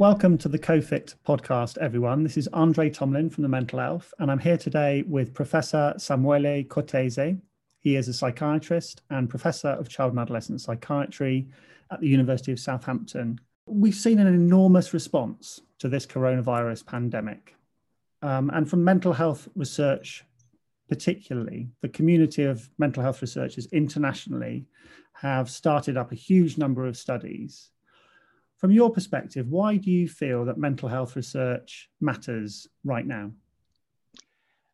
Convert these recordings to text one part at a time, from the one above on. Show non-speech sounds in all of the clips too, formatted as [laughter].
Welcome to the COH-FIT podcast, everyone. This is Andre Tomlin from the Mental Elf, and I'm here today with Professor Samuele Cortese. He is a psychiatrist and professor of child and adolescent psychiatry at the University of Southampton. We've seen an enormous response to this coronavirus pandemic. Um, and from mental health research, particularly, the community of mental health researchers internationally have started up a huge number of studies from your perspective, why do you feel that mental health research matters right now?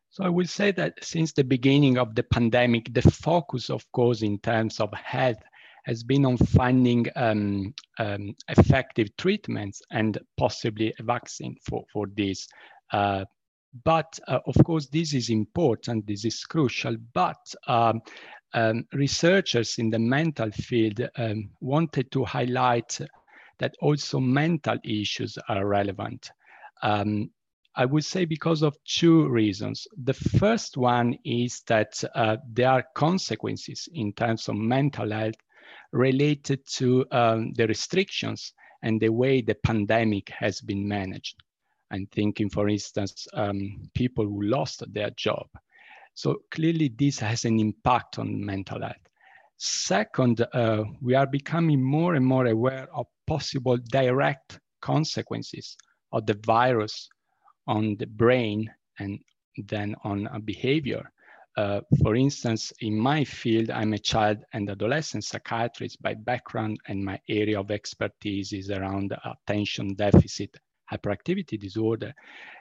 So I would say that since the beginning of the pandemic, the focus, of course, in terms of health has been on finding um, um, effective treatments and possibly a vaccine for, for this. Uh, but uh, of course, this is important, this is crucial, but um, um researchers in the mental field um, wanted to highlight that also mental issues are relevant. Um, I would say because of two reasons. The first one is that uh, there are consequences in terms of mental health related to um, the restrictions and the way the pandemic has been managed. I'm thinking, for instance, um, people who lost their job. So clearly this has an impact on mental health. Second, uh, we are becoming more and more aware of possible direct consequences of the virus on the brain and then on behavior. Uh, for instance, in my field, I'm a child and adolescent psychiatrist by background, and my area of expertise is around attention deficit hyperactivity disorder.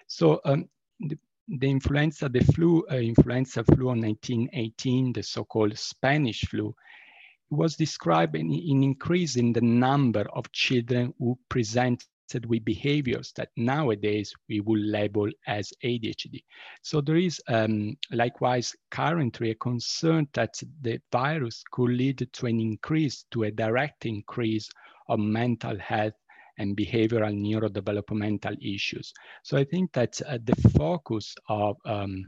So um, the, the, influenza, the flu, uh, influenza flu of 1918, the so-called Spanish flu, was described an increase in the number of children who presented with behaviors that nowadays we would label as ADHD. So there is um, likewise currently a concern that the virus could lead to an increase, to a direct increase of mental health and behavioral neurodevelopmental issues. So I think that uh, the focus of um,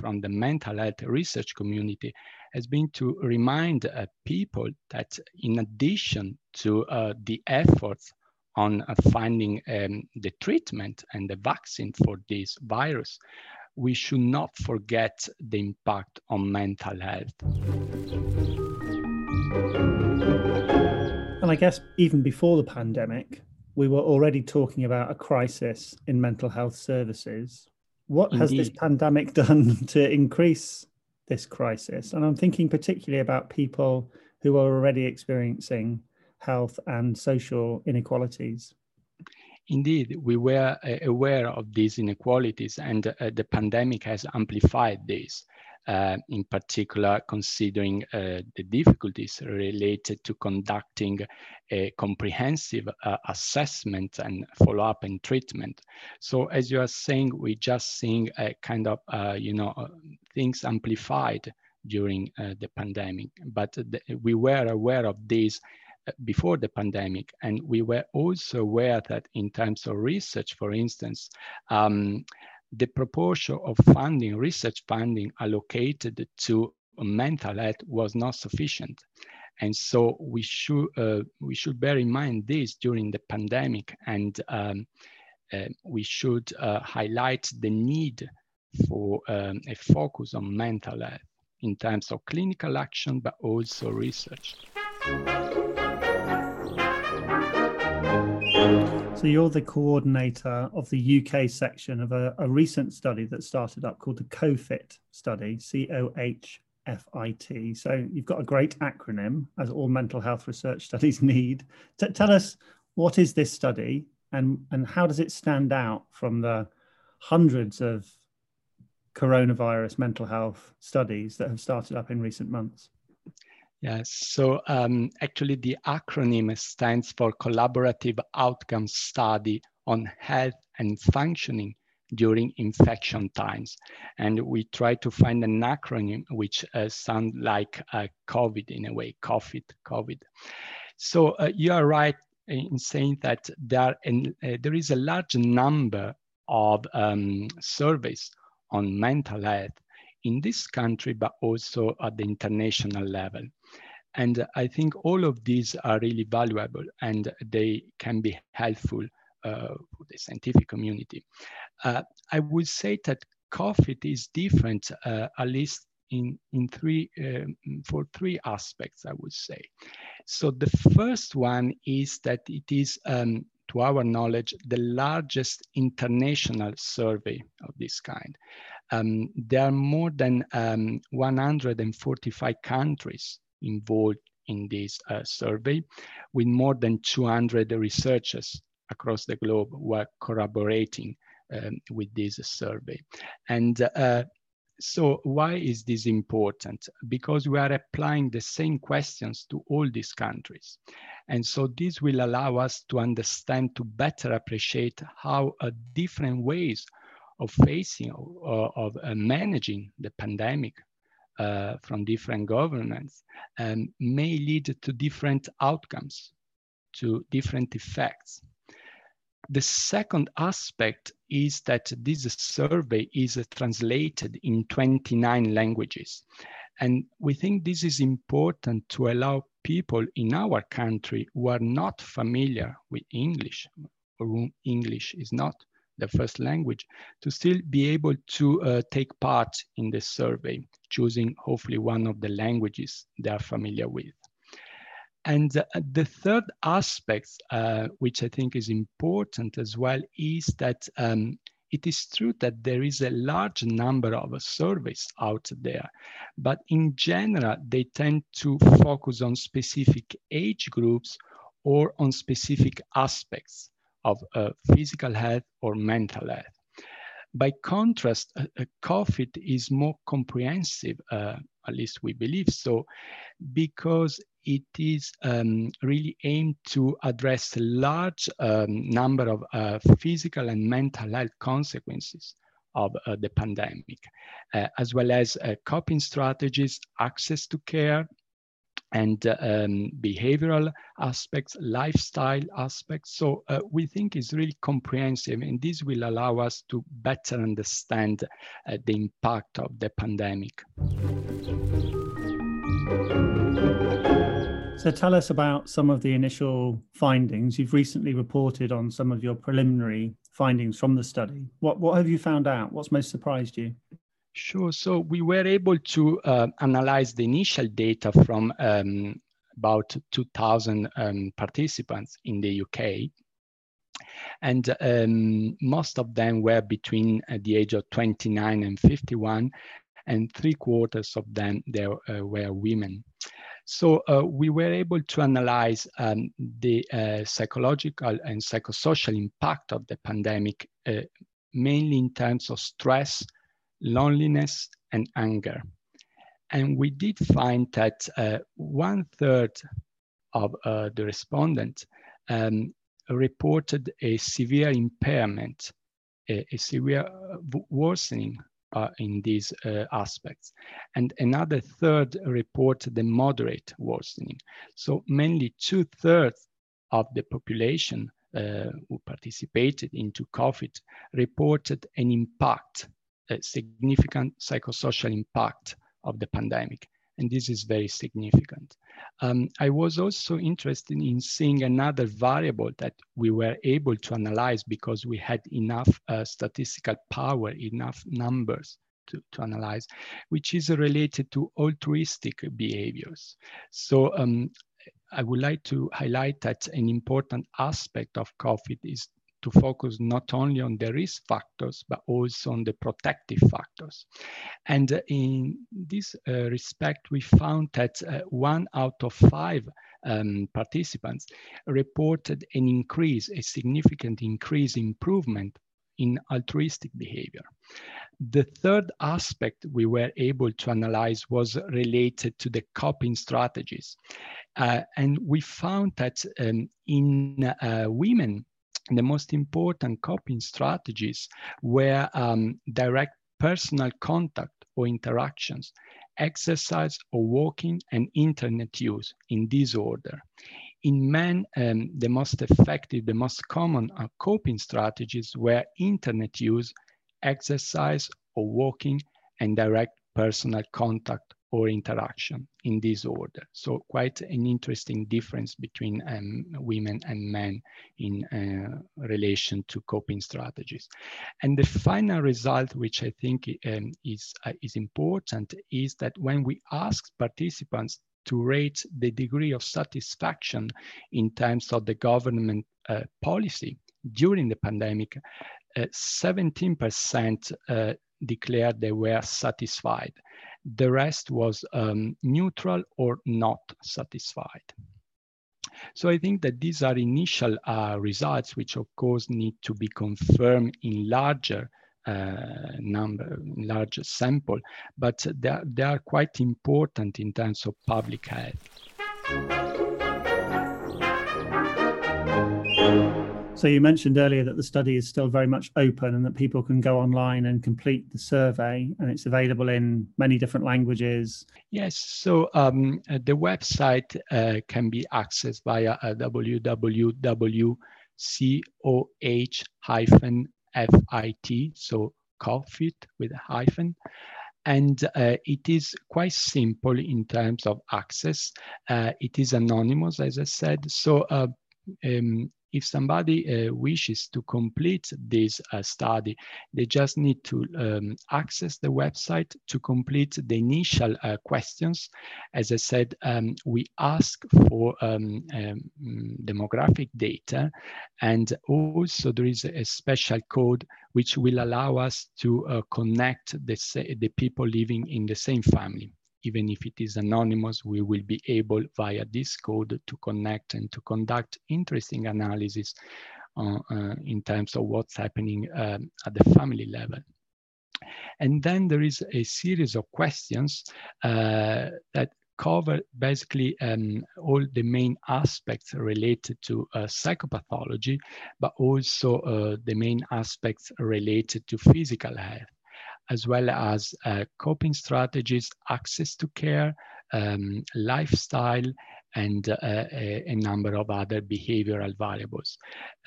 from the mental health research community has been to remind uh, people that in addition to uh, the efforts on uh, finding um, the treatment and the vaccine for this virus, we should not forget the impact on mental health. And I guess even before the pandemic, we were already talking about a crisis in mental health services. What Indeed. has this pandemic [laughs] done to increase this crisis? And I'm thinking particularly about people who are already experiencing health and social inequalities. Indeed, we were uh, aware of these inequalities, and uh, the pandemic has amplified this uh, in particular considering uh, the difficulties related to conducting a comprehensive uh, assessment and follow-up and treatment. So as you are saying, we just seeing a kind of, uh, you know, uh, things amplified during uh, the pandemic, but we were aware of this before the pandemic. And we were also aware that in terms of research, for instance, um, the proportion of funding, research funding allocated to mental health was not sufficient. And so we should, uh, we should bear in mind this during the pandemic and um, uh, we should uh, highlight the need for um, a focus on mental health in terms of clinical action, but also research. So you're the coordinator of the UK section of a, a recent study that started up called the COH-FIT study, C O H F I T. So you've got a great acronym, as all mental health research [laughs] studies need. T- tell us what is this study and, and how does it stand out from the hundreds of coronavirus mental health studies that have started up in recent months? Yes, so um, actually the acronym stands for Collaborative Outcome Study on Health and Functioning during infection times. And we try to find an acronym which uh, sound like uh, COVID in a way, COVID, COVID. So uh, you are right in saying that there, in, uh, there is a large number of um, surveys on mental health in this country, but also at the international level. And I think all of these are really valuable and they can be helpful uh, for the scientific community. Uh, I would say that COH-FIT is different, uh, at least in, in three, um, for three aspects, I would say. So the first one is that it is, um, to our knowledge, the largest international survey of this kind. Um, there are more than um, 145 countries involved in this uh, survey, with more than 200 researchers across the globe who are collaborating um, with this survey. And uh, so why is this important? Because we are applying the same questions to all these countries. And so this will allow us to understand, to better appreciate how uh, different ways of facing or of uh, managing the pandemic uh, from different governments um, may lead to different outcomes, to different effects. The second aspect is that this survey is translated in 29 languages. And we think this is important to allow people in our country who are not familiar with English, or whom English is not the first language, to still be able to uh, take part in the survey, choosing hopefully one of the languages they are familiar with. And uh, the third aspect, uh, which I think is important as well, is that um, it is true that there is a large number of surveys out there, but in general, they tend to focus on specific age groups or on specific aspects of uh, physical health or mental health. By contrast, a COH-FIT is more comprehensive, uh, at least we believe so, because it is um, really aimed to address a large um, number of uh, physical and mental health consequences of uh, the pandemic, uh, as well as uh, coping strategies, access to care, and um, behavioral aspects, lifestyle aspects. So uh, we think it's really comprehensive and this will allow us to better understand uh, the impact of the pandemic. So tell us about some of the initial findings. You've recently reported on some of your preliminary findings from the study. What, what have you found out? What's most surprised you? Sure. So we were able to uh, analyze the initial data from um, about 2,000 um, participants in the UK. And um, most of them were between uh, the age of 29 and 51, and three quarters of them there uh, were women. So uh, we were able to analyze um, the uh, psychological and psychosocial impact of the pandemic, uh, mainly in terms of stress, loneliness, and anger. And we did find that uh, one third of uh, the respondents um, reported a severe impairment, a, a severe uh, worsening uh, in these uh, aspects. And another third reported the moderate worsening. So mainly two thirds of the population uh, who participated into COH-FIT reported an impact significant psychosocial impact of the pandemic. And this is very significant. Um, I was also interested in seeing another variable that we were able to analyze because we had enough uh, statistical power, enough numbers to, to, analyze, which is related to altruistic behaviors. So um, I would like to highlight that an important aspect of COH-FIT is to focus not only on the risk factors, but also on the protective factors. And uh, in this uh, respect, we found that uh, one out of five um, participants reported an increase, a significant increase improvement in altruistic behavior. The third aspect we were able to analyze was related to the coping strategies. Uh, and we found that um, in uh, women, the most important coping strategies were um, direct personal contact or interactions, exercise or walking, and internet use in this order. In men, um, the most effective, the most common uh, coping strategies were internet use, exercise or walking, and direct personal contact or interaction in this order. So quite an interesting difference between um, women and men in uh, relation to coping strategies. And the final result, which I think um, is, uh, is important, is that when we ask participants to rate the degree of satisfaction in terms of the government uh, policy during the pandemic, 17% uh, uh, declared they were satisfied. The rest was um, neutral or not satisfied. So I think that these are initial uh, results, which of course need to be confirmed in larger uh, number, larger sample, but they are, they are quite important in terms of public health. So you mentioned earlier that the study is still very much open and that people can go online and complete the survey and it's available in many different languages. Yes, so um, uh, the website uh, can be accessed via uh, www.coh-fit, so COFIT with a hyphen. And uh, it is quite simple in terms of access. Uh, it is anonymous, as I said. So um, if somebody uh, wishes to complete this uh, study, they just need to um, access the website to complete the initial uh, questions. As I said, um, we ask for um, um demographic data, and also there is a special code which will allow us to uh, connect the, the people living in the same family even if it is anonymous, we will be able via this code to connect and to conduct interesting analysis uh, uh, in terms of what's happening um, at the family level. And then there is a series of questions uh, that cover basically um, all the main aspects related to uh, psychopathology, but also uh, the main aspects related to physical health as well as uh, coping strategies, access to care, um, lifestyle, and uh, a, a, number of other behavioral variables.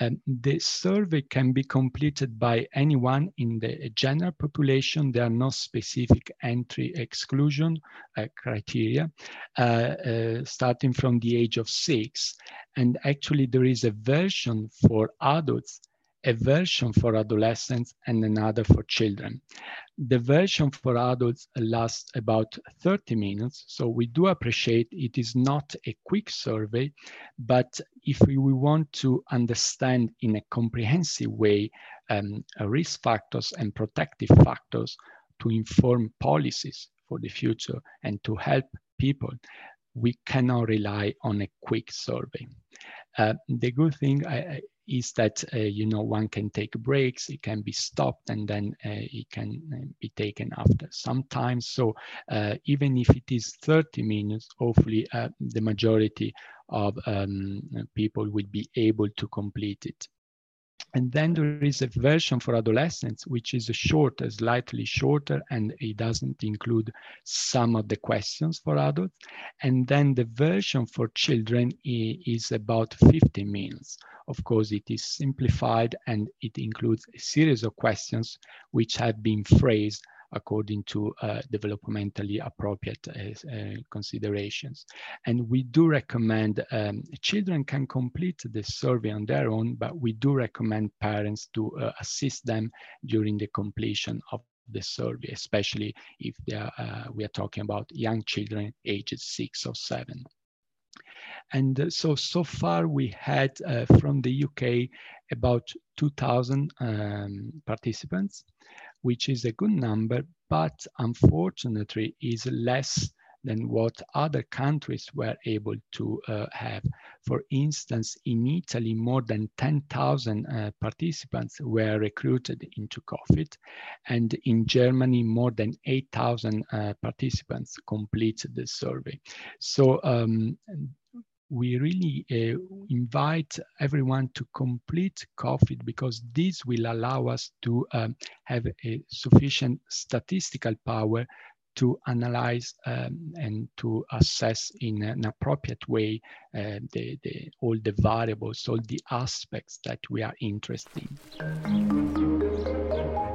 Um, the survey can be completed by anyone in the general population. There are no specific entry exclusion uh, criteria, uh, uh starting from the age of six. And actually there is a version for adults a version for adolescents and another for children. The version for adults lasts about 30 minutes, so we do appreciate it is not a quick survey, but if we want to understand in a comprehensive way um, risk factors and protective factors to inform policies for the future and to help people, we cannot rely on a quick survey. Uh, the good thing I, is that uh, you know one can take breaks it can be stopped and then uh, it can uh, be taken after some time. So uh, even if it is 30 minutes hopefully uh, the majority of um, people will be able to complete it and then there is a version for adolescents, which is a shorter, slightly shorter, and it doesn't include some of the questions for adults. And then the version for children is about 50 minutes. Of course, it is simplified and it includes a series of questions which have been phrased according to uh, developmentally appropriate uh, uh, considerations. And we do recommend um, children can complete the survey on their own, but we do recommend parents to uh, assist them during the completion of the survey, especially if are, we are talking about young children ages six or seven. And so, so far we had uh, from the UK about 2,000 um, participants which is a good number, but unfortunately is less than what other countries were able to uh, have. For instance, in Italy, more than 10,000 uh, participants were recruited into COH-FIT, and in Germany, more than 8,000 uh, participants completed the survey. So um, we really uh, invite everyone to complete COH-FIT because this will allow us to um, have a sufficient statistical power to analyze um, and to assess in an appropriate way uh, the, the, all the variables, all the aspects that we are interested in.